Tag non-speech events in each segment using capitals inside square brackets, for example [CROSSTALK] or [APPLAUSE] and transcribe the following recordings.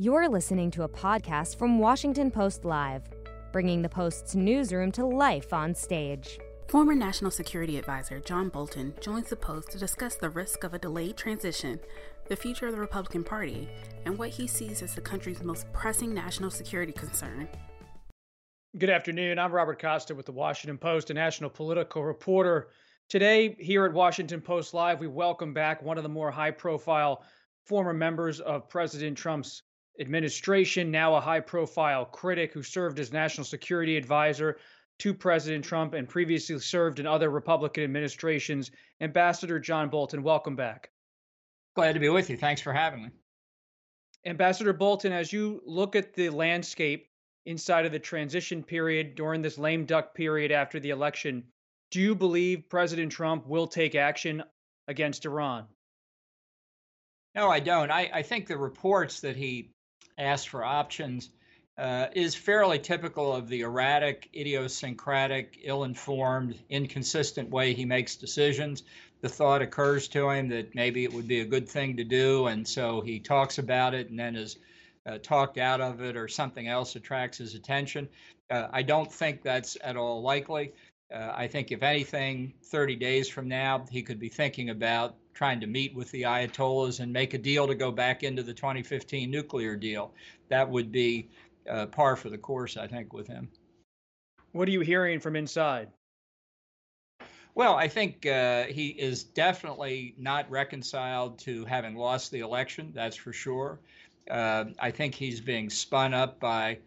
You're listening to a podcast from Washington Post Live, bringing the Post's newsroom to life on stage. Former National Security Advisor John Bolton joins the Post to discuss the risk of a delayed transition, the future of the Republican Party, and what he sees as the country's most pressing national security concern. Good afternoon. I'm Robert Costa with the Washington Post, a national political reporter. Today, here at Washington Post Live, we welcome back one of the more high profile former members of President Trump's administration, now a high profile critic who served as national security advisor to President Trump and previously served in other Republican administrations. Ambassador John Bolton, welcome back. Glad to be with you. Thanks for having me. Ambassador Bolton, as you look at the landscape inside of the transition period during this lame duck period after the election, do you believe President Trump will take action against Iran? No, I don't. I, I think the reports that he asked for options uh, is fairly typical of the erratic, idiosyncratic, ill informed, inconsistent way he makes decisions. The thought occurs to him that maybe it would be a good thing to do, and so he talks about it and then is uh, talked out of it, or something else attracts his attention. Uh, I don't think that's at all likely. Uh, I think, if anything, 30 days from now, he could be thinking about trying to meet with the Ayatollahs and make a deal to go back into the 2015 nuclear deal. That would be uh, par for the course, I think, with him. What are you hearing from inside? Well, I think uh, he is definitely not reconciled to having lost the election, that's for sure. Uh, I think he's being spun up by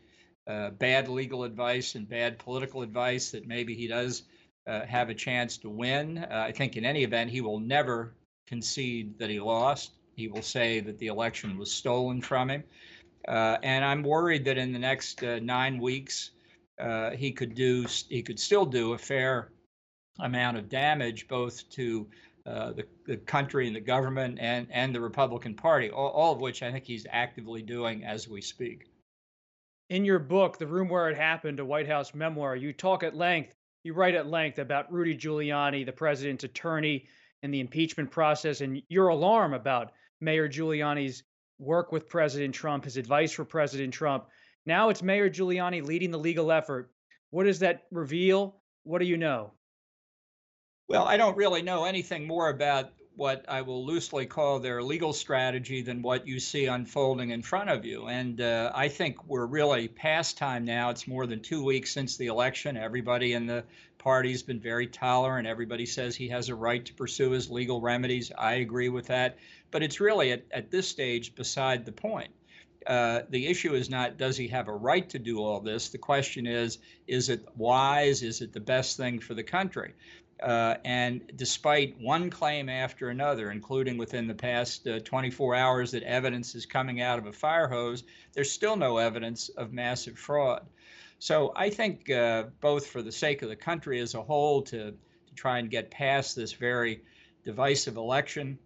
uh, bad legal advice and bad political advice that maybe he does uh, have a chance to win. Uh, I think in any event, he will never concede that he lost. He will say that the election was stolen from him. Uh, and I'm worried that in the next uh, nine weeks, uh, he could do he could still do a fair amount of damage both to uh, the, the country and the government and, and the Republican Party, all, all of which I think he's actively doing as we speak. In your book, The Room Where It Happened, a White House memoir, you talk at length, you write at length about Rudy Giuliani, the president's attorney, and the impeachment process, and your alarm about Mayor Giuliani's work with President Trump, his advice for President Trump. Now it's Mayor Giuliani leading the legal effort. What does that reveal? What do you know? Well, I don't really know anything more about what I will loosely call their legal strategy than what you see unfolding in front of you. And uh, I think we're really past time now. It's more than two weeks since the election. Everybody in the party's been very tolerant. Everybody says he has a right to pursue his legal remedies. I agree with that. But it's really at, at this stage beside the point. Uh, the issue is not does he have a right to do all this? The question is is it wise? Is it the best thing for the country? Uh, and despite one claim after another, including within the past uh, 24 hours that evidence is coming out of a fire hose, there's still no evidence of massive fraud. So I think uh, both for the sake of the country as a whole to, to try and get past this very divisive election,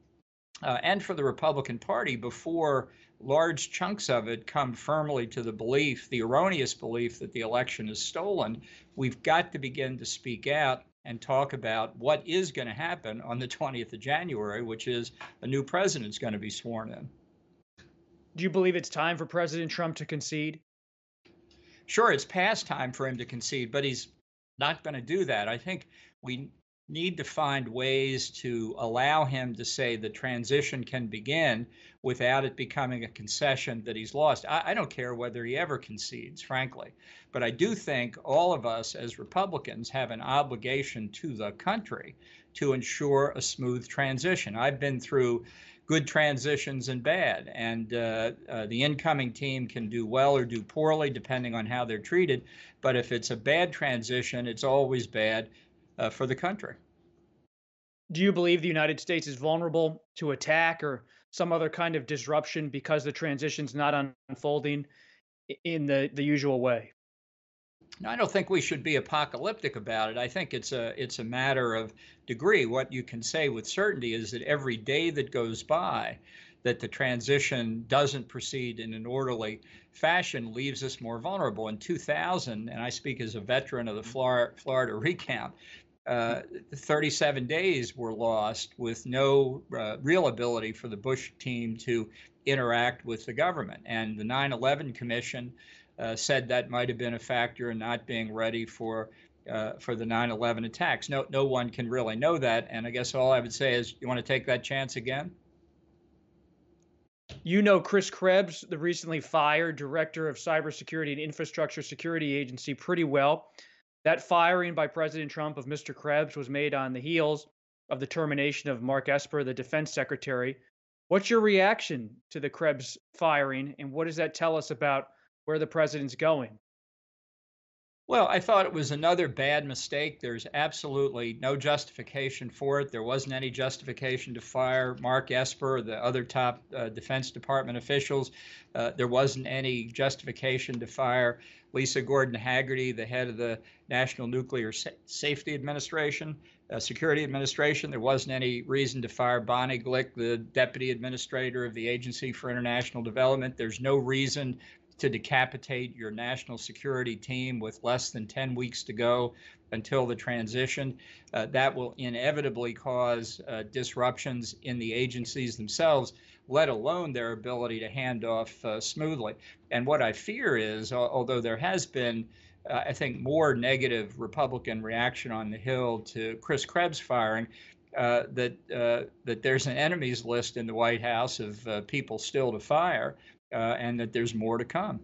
uh, and for the Republican Party before large chunks of it come firmly to the belief, the erroneous belief that the election is stolen, we've got to begin to speak out and talk about what is going to happen on the 20th of January, which is a new president is going to be sworn in. Do you believe it's time for President Trump to concede? Sure, it's past time for him to concede, but he's not going to do that. I think we need to find ways to allow him to say the transition can begin without it becoming a concession that he's lost. I, I, don't care whether he ever concedes, frankly. But I do think all of us as Republicans have an obligation to the country to ensure a smooth transition. I've been through good transitions and bad, and uh, uh, the incoming team can do well or do poorly depending on how they're treated. But if it's a bad transition, it's always bad uh, for the country. Do you believe the United States is vulnerable to attack or some other kind of disruption because the transition's not unfolding in the, the usual way? No, I don't think we should be apocalyptic about it. I think it's a it's a matter of degree. What you can say with certainty is that every day that goes by, that the transition doesn't proceed in an orderly fashion leaves us more vulnerable. In 2000, and I speak as a veteran of the Florida, Florida [LAUGHS] recount, uh, 37 days were lost with no uh, real ability for the Bush team to interact with the government. And the 9 11 Commission uh, said that might have been a factor in not being ready for. Uh, for the 9/11 attacks, no, no one can really know that, and I guess all I would say is, you want to take that chance again? You know Chris Krebs, the recently fired director of cybersecurity and infrastructure security agency, pretty well. That firing by President Trump of Mr. Krebs was made on the heels of the termination of Mark Esper, the defense secretary. What's your reaction to the Krebs firing, and what does that tell us about where the president's going? Well, I thought it was another bad mistake. There's absolutely no justification for it. There wasn't any justification to fire Mark Esper, the other top uh, Defense Department officials. Uh, there wasn't any justification to fire Lisa Gordon Hagerty, the head of the National Nuclear Sa- Safety Administration, uh, Security Administration. There wasn't any reason to fire Bonnie Glick, the Deputy Administrator of the Agency for International Development. There's no reason to decapitate your national security team with less than 10 weeks to go until the transition. Uh, that will inevitably cause uh, disruptions in the agencies themselves, let alone their ability to hand off uh, smoothly. And what I fear is, although there has been uh, I think more negative Republican reaction on the Hill to Chris Krebs firing, uh, that uh, that there's an enemies list in the White House of people still to fire, uh, and that there's more to come.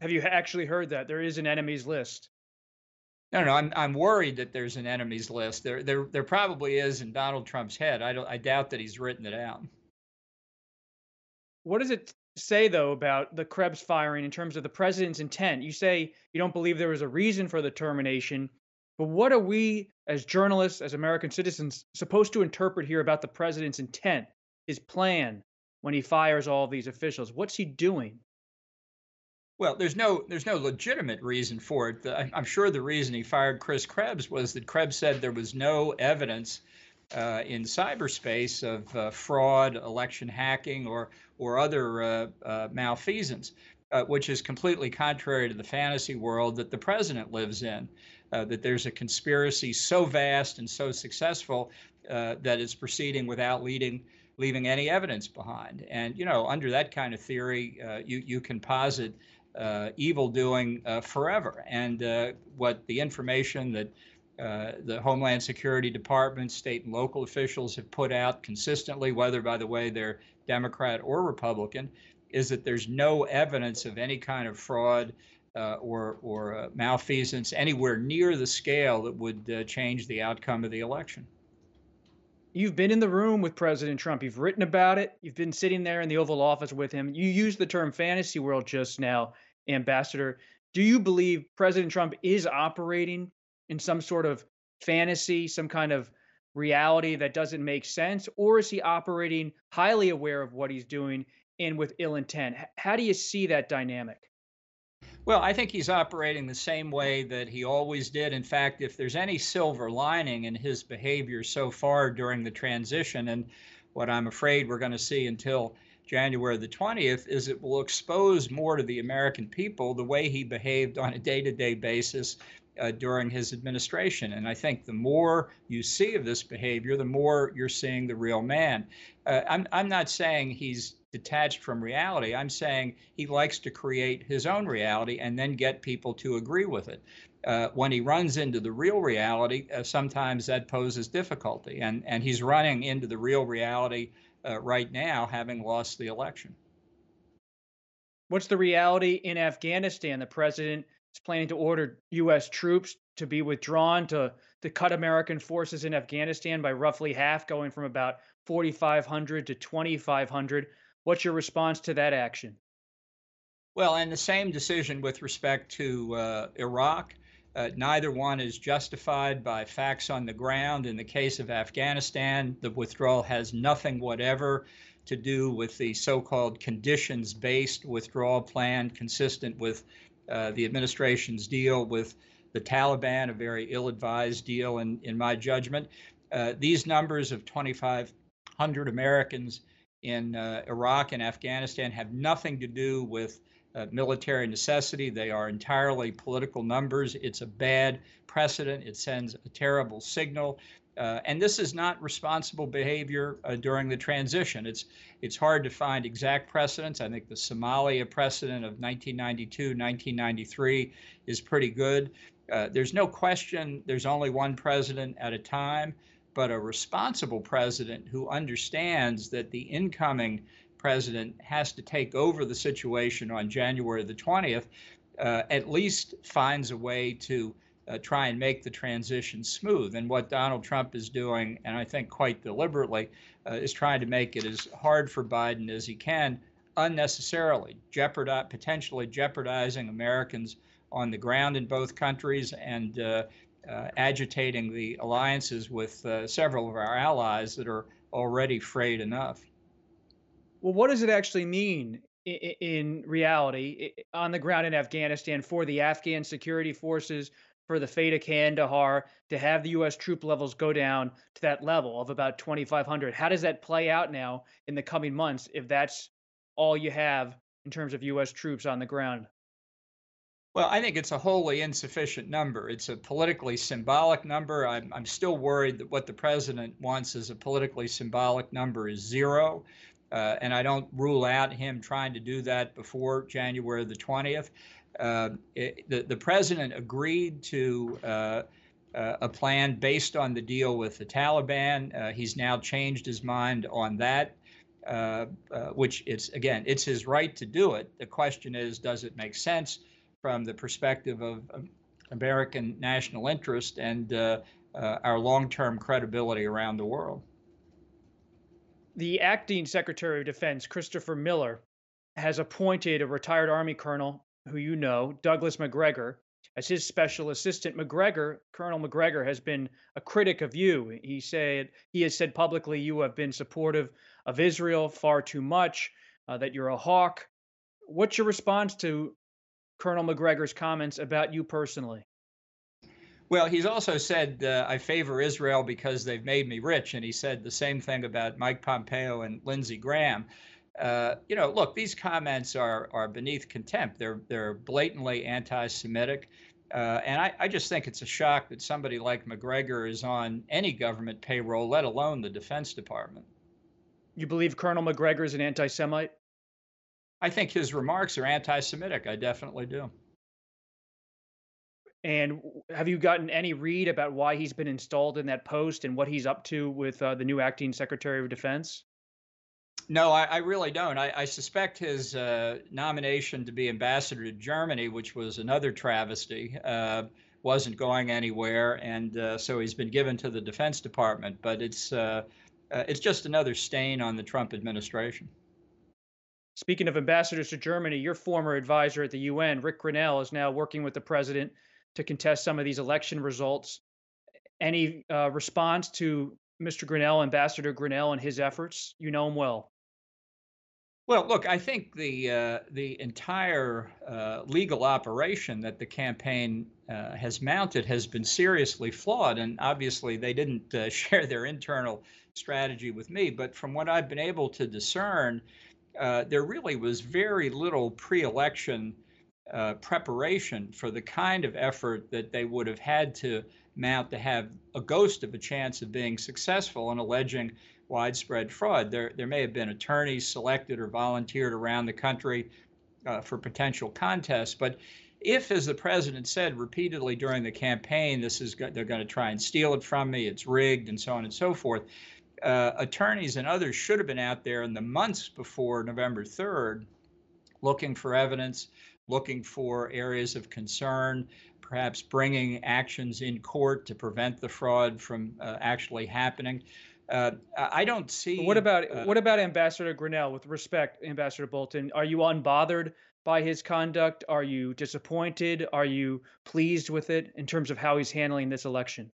Have you actually heard that there is an enemies list? No, no, I'm I'm worried that there's an enemies list. There there there probably is in Donald Trump's head. I don't I doubt that he's written it out. What does it say though about the Krebs firing in terms of the president's intent? You say you don't believe there was a reason for the termination, but what are we as journalists, as American citizens, supposed to interpret here about the president's intent, his plan, when he fires all these officials? What's he doing? Well, there's no there's no legitimate reason for it. I'm sure the reason he fired Chris Krebs was that Krebs said there was no evidence uh, in cyberspace of uh, fraud, election hacking, or or other uh, uh malfeasance, uh, which is completely contrary to the fantasy world that the president lives in. Uh, that there's a conspiracy so vast and so successful that it's proceeding without leading leaving any evidence behind. And you know, under that kind of theory, uh, you you can posit uh, evil doing uh, forever. And uh, what the information that uh, the Homeland Security Department, state and local officials have put out consistently, whether by the way they're Democrat or Republican, is that there's no evidence of any kind of fraud. Uh, or or uh, malfeasance anywhere near the scale that would change the outcome of the election you've been in the room with President Trump. You've written about it. You've been sitting there in the Oval Office with him. You used the term fantasy world just now, Ambassador. Do you believe President Trump is operating in some sort of fantasy, some kind of reality that doesn't make sense? Or is he operating highly aware of what he's doing and with ill intent? How do you see that dynamic? Well, I think he's operating the same way that he always did. In fact, if there's any silver lining in his behavior so far during the transition, and what I'm afraid we're going to see until January the 20th, is it will expose more to the American people the way he behaved on a day to day basis uh, during his administration. And I think the more you see of this behavior, the more you're seeing the real man. Uh, I'm, I'm not saying he's detached from reality. I'm saying he likes to create his own reality and then get people to agree with it. Uh, when he runs into the real reality, uh, sometimes that poses difficulty. And, and he's running into the real reality uh, right now, having lost the election. What's the reality in Afghanistan? The president is planning to order U.S. troops to be withdrawn to, to cut American forces in Afghanistan by roughly half, going from about 4,500 to 2,500. What's your response to that action? Well, and the same decision with respect to uh, Iraq. Uh, neither one is justified by facts on the ground. In the case of Afghanistan, the withdrawal has nothing whatever to do with the so called conditions based withdrawal plan consistent with uh, the administration's deal with the Taliban, a very ill advised deal, in, in my judgment. Uh, these numbers of 2,500 Americans in uh, Iraq and Afghanistan have nothing to do with uh, military necessity. They are entirely political numbers. It's a bad precedent. It sends a terrible signal. Uh, and this is not responsible behavior uh, during the transition. It's it's hard to find exact precedents. I think the Somalia precedent of 1992, 1993 is pretty good. Uh, there's no question there's only one president at a time, but a responsible president who understands that the incoming president has to take over the situation on January the 20th, uh, at least finds a way to uh, try and make the transition smooth. And what Donald Trump is doing, and I think quite deliberately, uh, is trying to make it as hard for Biden as he can unnecessarily, jeopardize, potentially jeopardizing Americans on the ground in both countries and uh, agitating the alliances with uh, several of our allies that are already frayed enough. Well, what does it actually mean in reality on the ground in Afghanistan for the Afghan security forces, for the fate of Kandahar to have the U.S. troop levels go down to that level of about 2,500. How does that play out now in the coming months if that's all you have in terms of U.S. troops on the ground? Well, I think it's a wholly insufficient number. It's a politically symbolic number. I'm, I'm still worried that what the president wants as a politically symbolic number is zero. Uh, and I don't rule out him trying to do that before January the 20th. Uh, it, the, the president agreed to uh, uh, a plan based on the deal with the Taliban. Uh, he's now changed his mind on that, uh, which it's again, it's his right to do it. The question is, does it make sense from the perspective of um, American national interest and uh, uh, our long-term credibility around the world? The acting Secretary of Defense, Christopher Miller, has appointed a retired Army colonel who you know, Douglas Macgregor, as his special assistant. Macgregor, Colonel Macgregor, has been a critic of you. He said he has said publicly you have been supportive of Israel far too much, uh, that you're a hawk. What's your response to Colonel Macgregor's comments about you personally? Well, he's also said uh, I favor Israel because they've made me rich, and he said the same thing about Mike Pompeo and Lindsey Graham uh, you know, look, these comments are are beneath contempt. They're they're blatantly anti-Semitic, uh, and I, I just think it's a shock that somebody like Macgregor is on any government payroll, let alone the Defense Department. You believe Colonel Macgregor is an anti-Semite? I think his remarks are anti-Semitic. I definitely do. And have you gotten any read about why he's been installed in that post and what he's up to with uh, the new acting Secretary of Defense? No, I, I, really don't. I, I suspect his uh, nomination to be ambassador to Germany, which was another travesty, uh, wasn't going anywhere, and uh, so he's been given to the Defense Department. But it's uh, uh, it's just another stain on the Trump administration. Speaking of ambassadors to Germany, your former advisor at the UN, Rick Grenell, is now working with the president to contest some of these election results. Any uh, response to Mr. Grenell, Ambassador Grenell, and his efforts? You know him well. Well, look, I think the uh, the entire uh, legal operation that the campaign uh, has mounted has been seriously flawed, and obviously they didn't uh, [LAUGHS] share their internal strategy with me. But from what I've been able to discern, uh, there really was very little pre-election uh, preparation for the kind of effort that they would have had to mount to have a ghost of a chance of being successful in alleging widespread fraud. There, there may have been attorneys selected or volunteered around the country uh, for potential contests, but if, as the president said repeatedly during the campaign, this is they're going to try and steal it from me, it's rigged, and so on and so forth, uh, attorneys and others should have been out there in the months before November 3rd, looking for evidence, looking for areas of concern, perhaps bringing actions in court to prevent the fraud from uh, actually happening. Uh, I don't see. What about uh, what about Ambassador Grenell? With respect, Ambassador Bolton, are you unbothered by his conduct? Are you disappointed? Are you pleased with it in terms of how he's handling this election?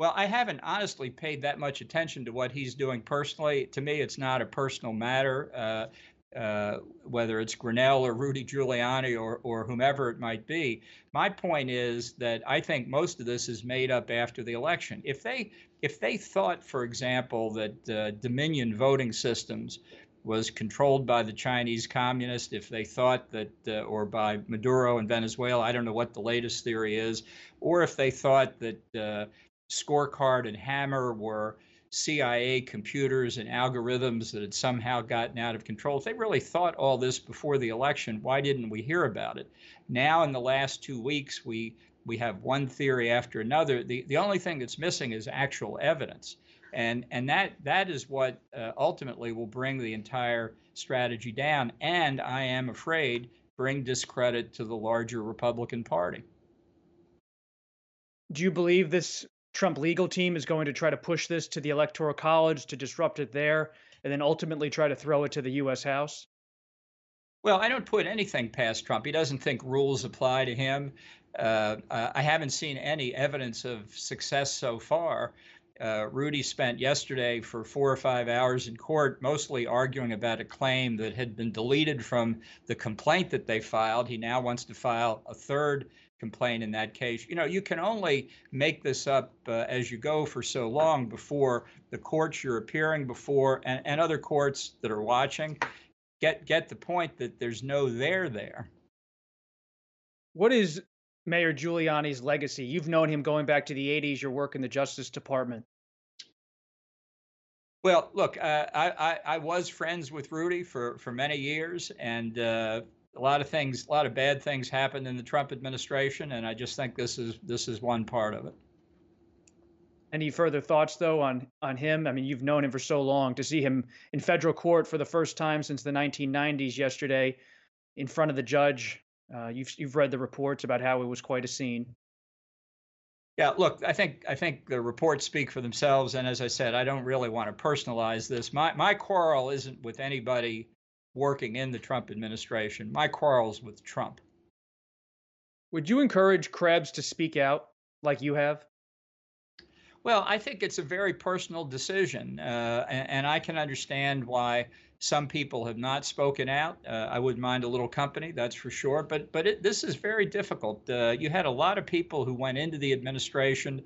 Well, I haven't honestly paid that much attention to what he's doing personally. To me, it's not a personal matter. Uh, uh, whether it's Grenell or Rudy Giuliani or, or whomever it might be. My point is that I think most of this is made up after the election. If they if they thought, for example, that uh, Dominion voting systems was controlled by the Chinese communists, if they thought that, uh, or by Maduro in Venezuela, I don't know what the latest theory is, or if they thought that uh, Scorecard and Hammer were CIA computers and algorithms that had somehow gotten out of control. If they really thought all this before the election, why didn't we hear about it? Now, in the last two weeks, we we have one theory after another. The the only thing that's missing is actual evidence, and and that that is what uh, ultimately will bring the entire strategy down. And I am afraid bring discredit to the larger Republican Party. Do you believe this Trump legal team is going to try to push this to the Electoral College to disrupt it there, and then ultimately try to throw it to the U.S. House? Well, I don't put anything past Trump. He doesn't think rules apply to him. Uh, I haven't seen any evidence of success so far. Uh, Rudy spent yesterday for four or five hours in court, mostly arguing about a claim that had been deleted from the complaint that they filed. He now wants to file a third complaint in that case. You know, you can only make this up uh, as you go for so long before the courts you're appearing before and, and other courts that are watching get get the point that there's no there there. What is Mayor Giuliani's legacy? You've known him going back to the 80s. Your work in the Justice Department. Well, look, uh, I, I, I was friends with Rudy for for many years, and uh, a lot of things, a lot of bad things happened in the Trump administration, and I just think this is this is one part of it. Any further thoughts, though, on on him? I mean, you've known him for so long. To see him in federal court for the first time since the 1990s yesterday, in front of the judge, uh, you've you've read the reports about how it was quite a scene. Yeah, look, I think I think the reports speak for themselves, and as I said, I don't really want to personalize this. My my quarrel isn't with anybody working in the Trump administration. My quarrel's with Trump. Would you encourage Krebs to speak out like you have? Well, I think it's a very personal decision, uh, and, and, I can understand why some people have not spoken out. Uh, I wouldn't mind a little company, that's for sure. But but it, this is very difficult. Uh, you had a lot of people who went into the administration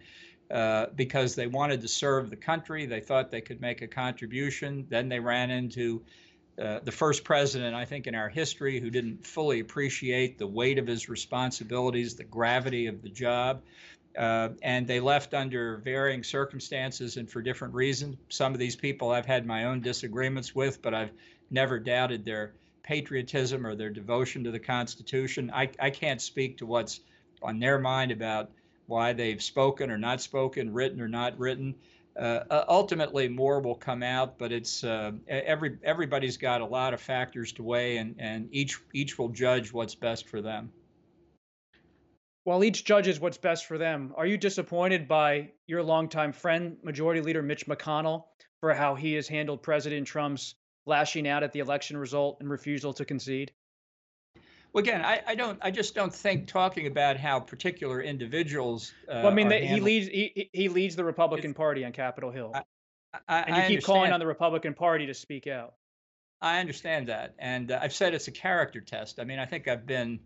uh, because they wanted to serve the country. They thought they could make a contribution. Then they ran into uh, the first president, I think, in our history who didn't fully appreciate the weight of his responsibilities, the gravity of the job. Uh, and they left under varying circumstances and for different reasons. Some of these people I've had my own disagreements with, but I've never doubted their patriotism or their devotion to the Constitution. I, I can't speak to what's on their mind about why they've spoken or not spoken, written or not written. Uh, ultimately more will come out, but it's uh, every everybody's got a lot of factors to weigh, and and each each will judge what's best for them. While each judges what's best for them, are you disappointed by your longtime friend, Majority Leader Mitch McConnell, for how he has handled President Trump's lashing out at the election result and refusal to concede? Well, again, I, I, don't. I just don't think talking about how particular individuals. Uh, well, I mean, he leads. He, he leads the Republican Party on Capitol Hill, I, I, and you keep calling on the Republican Party to speak out. I understand that, and uh, I've said it's a character test. I mean, I think I've been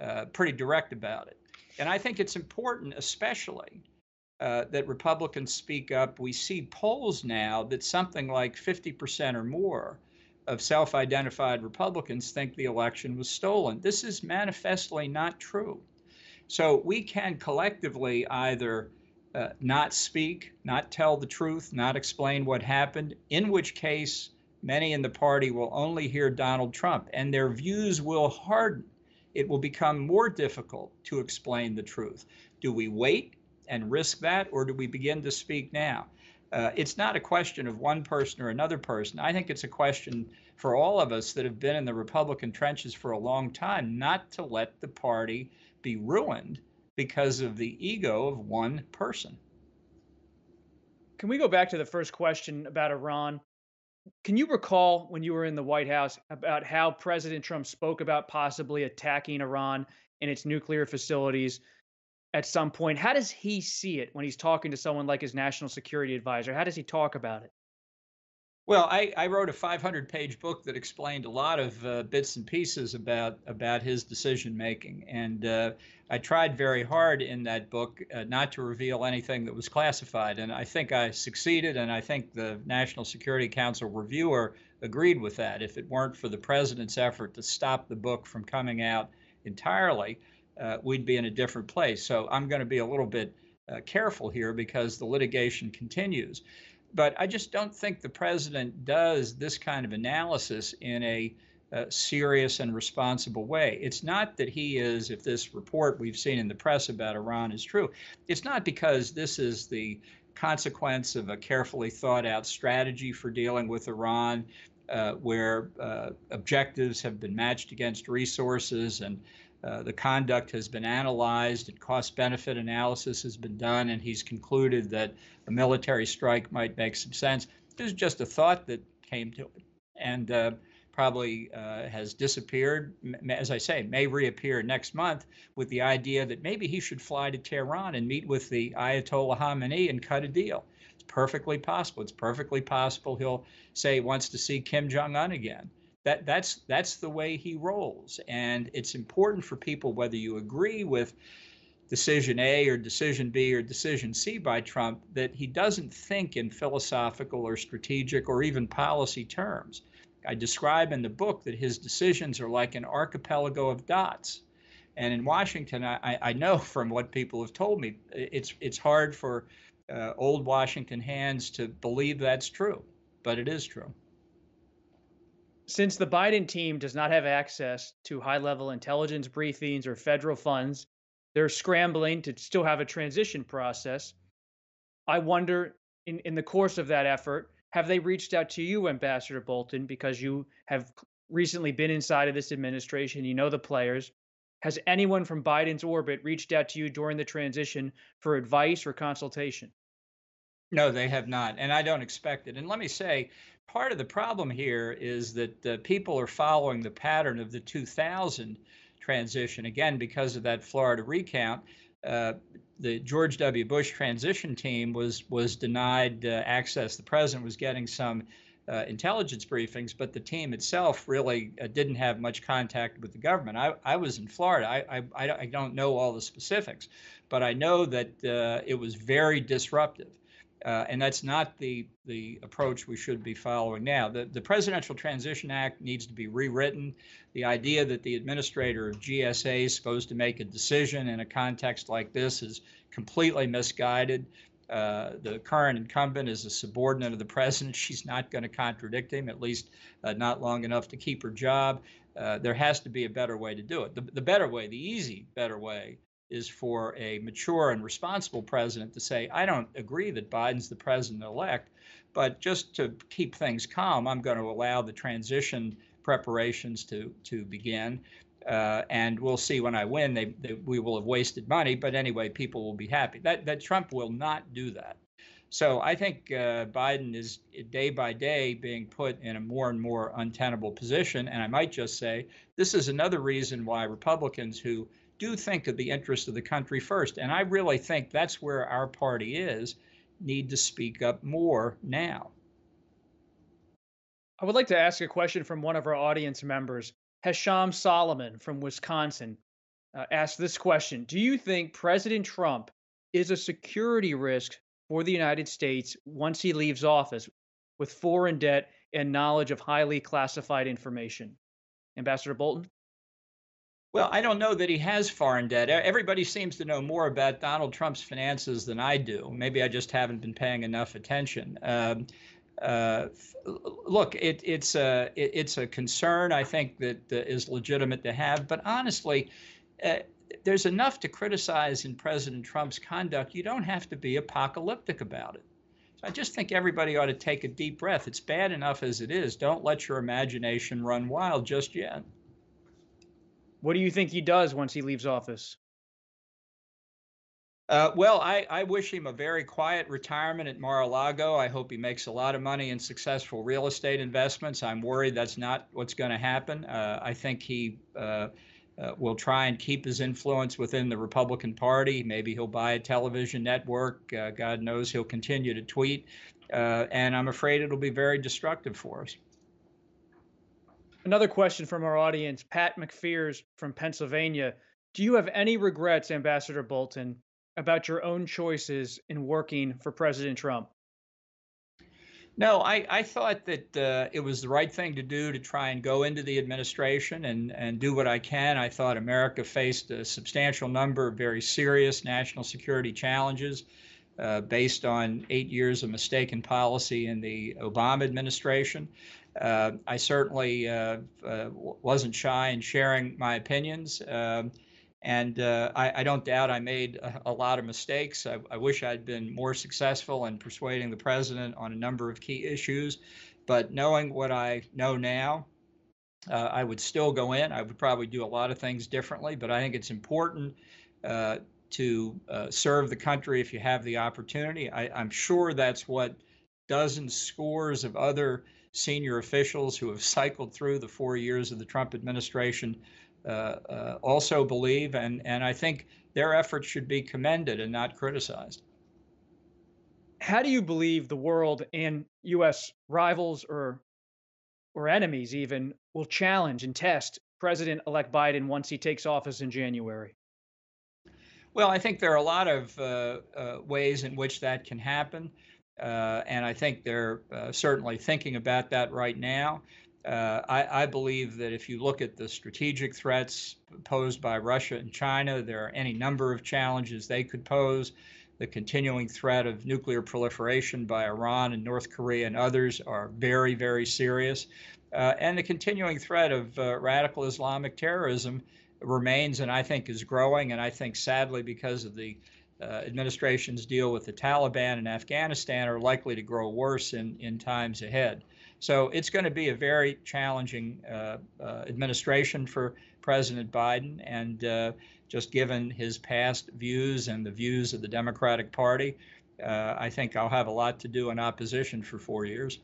uh, pretty direct about it, and I think it's important, especially. Uh, that Republicans speak up. We see polls now that something like 50% or more of self identified Republicans think the election was stolen. This is manifestly not true. So we can collectively either uh, not speak, not tell the truth, not explain what happened, in which case many in the party will only hear Donald Trump and their views will harden. It will become more difficult to explain the truth. Do we wait and risk that, or do we begin to speak now? Uh, it's not a question of one person or another person. I think it's a question for all of us that have been in the Republican trenches for a long time not to let the party be ruined because of the ego of one person. Can we go back to the first question about Iran? Can you recall when you were in the White House about how President Trump spoke about possibly attacking Iran and its nuclear facilities at some point. How does he see it when he's talking to someone like his national security advisor? How does he talk about it? Well, I, I wrote a 500 page book that explained a lot of uh, bits and pieces about about his decision making, and uh, I tried very hard in that book uh, not to reveal anything that was classified, and I think I succeeded, and I think the National Security Council reviewer agreed with that. If it weren't for the president's effort to stop the book from coming out entirely, uh, we'd be in a different place. So I'm going to be a little bit uh, careful here because the litigation continues but I just don't think the president does this kind of analysis in a, a, serious and responsible way. It's not that he is, if this report we've seen in the press about Iran is true, it's not because this is the consequence of a carefully thought out strategy for dealing with Iran. Uh, where uh, objectives have been matched against resources and uh, the conduct has been analyzed and cost benefit analysis has been done, and he's concluded that a military strike might make some sense. This is just a thought that came to him and uh, probably uh, has disappeared. As I say, may reappear next month with the idea that maybe he should fly to Tehran and meet with the Ayatollah Khamenei and cut a deal. It's perfectly possible. It's perfectly possible he'll say he wants to see Kim Jong un again that that's that's the way he rolls and it's important for people whether you agree with decision A or decision B or decision C by Trump that he doesn't think in philosophical or strategic or even policy terms. I describe in the book that his decisions are like an archipelago of dots. And in Washington, I, I know [LAUGHS] from what people have told me, it's it's hard for uh, old Washington hands to believe that's true, but it is true since the Biden team does not have access to high level intelligence briefings or federal funds, they're scrambling to still have a transition process. I wonder, in, in the course of that effort, have they reached out to you, Ambassador Bolton, because you have recently been inside of this administration, you know the players. Has anyone from Biden's orbit reached out to you during the transition for advice or consultation? No, they have not, and I don't expect it. And let me say, part of the problem here is that uh, people are following the pattern of the 2000 transition again because of that Florida recount. Uh, the George W. Bush transition team was was denied uh, access. The president was getting some uh, intelligence briefings, but the team itself really uh, didn't have much contact with the government. I, I was in Florida. I, I, I don't know all the specifics, but I know that uh, it was very disruptive. Uh, and that's not the the approach we should be following now. The, the Presidential Transition Act needs to be rewritten. The idea that the administrator of GSA is supposed to make a decision in a context like this is completely misguided. Uh, the current incumbent is a subordinate of the president. She's not going to contradict him, at least uh, not long enough to keep her job. Uh, there has to be a better way to do it. The, the better way, the easy, better way, is for a mature and responsible president to say, I don't agree that Biden's the president elect, but just to keep things calm, I'm going to allow the transition preparations to, to begin. Uh, and we'll see when I win, they, they, we will have wasted money, but anyway, people will be happy. That, that Trump will not do that. So I think uh, Biden is day by day being put in a more and more untenable position. And I might just say this is another reason why Republicans who do think of the interest of the country first. And I really think that's where our party is, need to speak up more now. I would like to ask a question from one of our audience members. Hesham Solomon from Wisconsin uh, asked this question Do you think President Trump is a security risk for the United States once he leaves office with foreign debt and knowledge of highly classified information? Ambassador Bolton? Well, I don't know that he has foreign debt. Everybody seems to know more about Donald Trump's finances than I do. Maybe I just haven't been paying enough attention. Um, uh, look, it, it's a it, it's a concern I think that uh, is legitimate to have. But honestly, uh, there's enough to criticize in President Trump's conduct. You don't have to be apocalyptic about it. So I just think everybody ought to take a deep breath. It's bad enough as it is. Don't let your imagination run wild just yet. What do you think he does once he leaves office? Uh, well, I, I, wish him a very quiet retirement at Mar-a-Lago. I hope he makes a lot of money in successful real estate investments. I'm worried that's not what's going to happen. Uh, I think he uh, uh, will try and keep his influence within the Republican Party. Maybe he'll buy a television network. Uh, God knows he'll continue to tweet. uh, and I'm afraid it'll be very destructive for us. Another question from our audience, Pat McFears from Pennsylvania. Do you have any regrets, Ambassador Bolton, about your own choices in working for President Trump? No, I, I thought that uh, it was the right thing to do to try and go into the administration and, and do what I can. I thought America faced a substantial number of very serious national security challenges uh, based on eight years of mistaken policy in the Obama administration. Uh, I certainly uh, uh, wasn't shy in sharing my opinions. Um, and uh, I, I, don't doubt I made a, a lot of mistakes. I, I, wish I'd been more successful in persuading the president on a number of key issues. But knowing what I know now, uh, I would still go in. I would probably do a lot of things differently, but I think it's important uh, to serve the country if you have the opportunity. I, am sure that's what dozens, scores of other senior officials who have cycled through the four years of the Trump administration uh, uh, also believe, and, and I think their efforts should be commended and not criticized. How do you believe the world and U.S. rivals or or enemies even will challenge and test President-elect Biden once he takes office in January? Well, I think there are a lot of uh, uh, ways in which that can happen, and I think they're uh, certainly thinking about that right now. Uh, I, I, believe that if you look at the strategic threats posed by Russia and China, there are any number of challenges they could pose. The continuing threat of nuclear proliferation by Iran and North Korea and others are very, very serious. Uh, and the continuing threat of uh, radical Islamic terrorism remains and I think is growing. And I think, sadly, because of the uh, administration's deal with the Taliban in Afghanistan, are likely to grow worse in, in times ahead. So it's going to be a very challenging uh, uh, administration for President Biden. And uh, just given his past views and the views of the Democratic Party, uh, I think I'll have a lot to do in opposition for four years.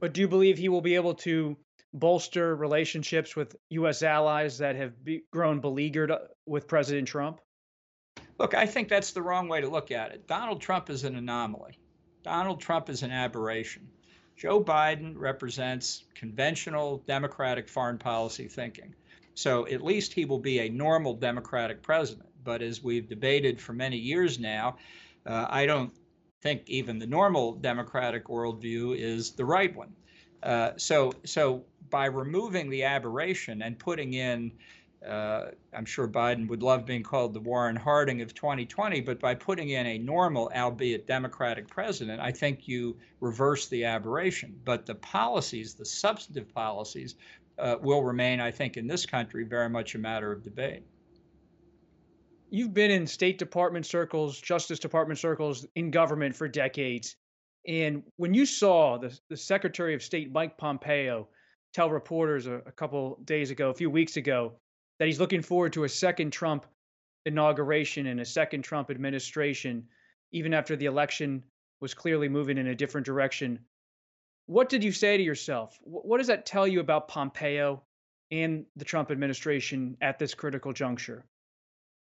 But do you believe he will be able to bolster relationships with U.S. allies that have be- grown beleaguered uh, with President Trump? Look, I think that's the wrong way to look at it. Donald Trump is an anomaly. Donald Trump is an aberration. Joe Biden represents conventional Democratic foreign policy thinking. So at least he will be a normal Democratic president. But as we've debated for many years now, uh, I don't think even the normal Democratic worldview is the right one. Uh, so, so by removing the aberration and putting in uh, I'm sure Biden would love being called the Warren Harding of 2020, but by putting in a normal, albeit Democratic president, I think you reverse the aberration. But the policies, the substantive policies, uh, will remain, I think, in this country very much a matter of debate. You've been in State Department circles, Justice Department circles, in government for decades. And when you saw the, the Secretary of State, Mike Pompeo, tell reporters a, a couple days ago, a few weeks ago, that he's looking forward to a second Trump inauguration and a second Trump administration, even after the election was clearly moving in a different direction. What did you say to yourself? What does that tell you about Pompeo and the Trump administration at this critical juncture?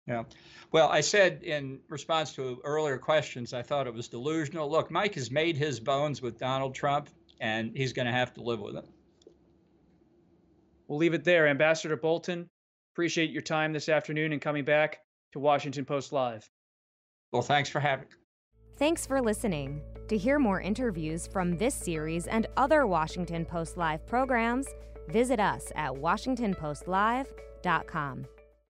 Yeah. Well, I said in response to earlier questions, I thought it was delusional. Look, Mike has made his bones with Donald Trump, and he's going to have to live with it. We'll leave it there. Ambassador Bolton, Appreciate your time this afternoon and coming back to Washington Post Live. Well, thanks for having me. Thanks for listening. To hear more interviews from this series and other Washington Post Live programs, visit us at WashingtonPostLive.com.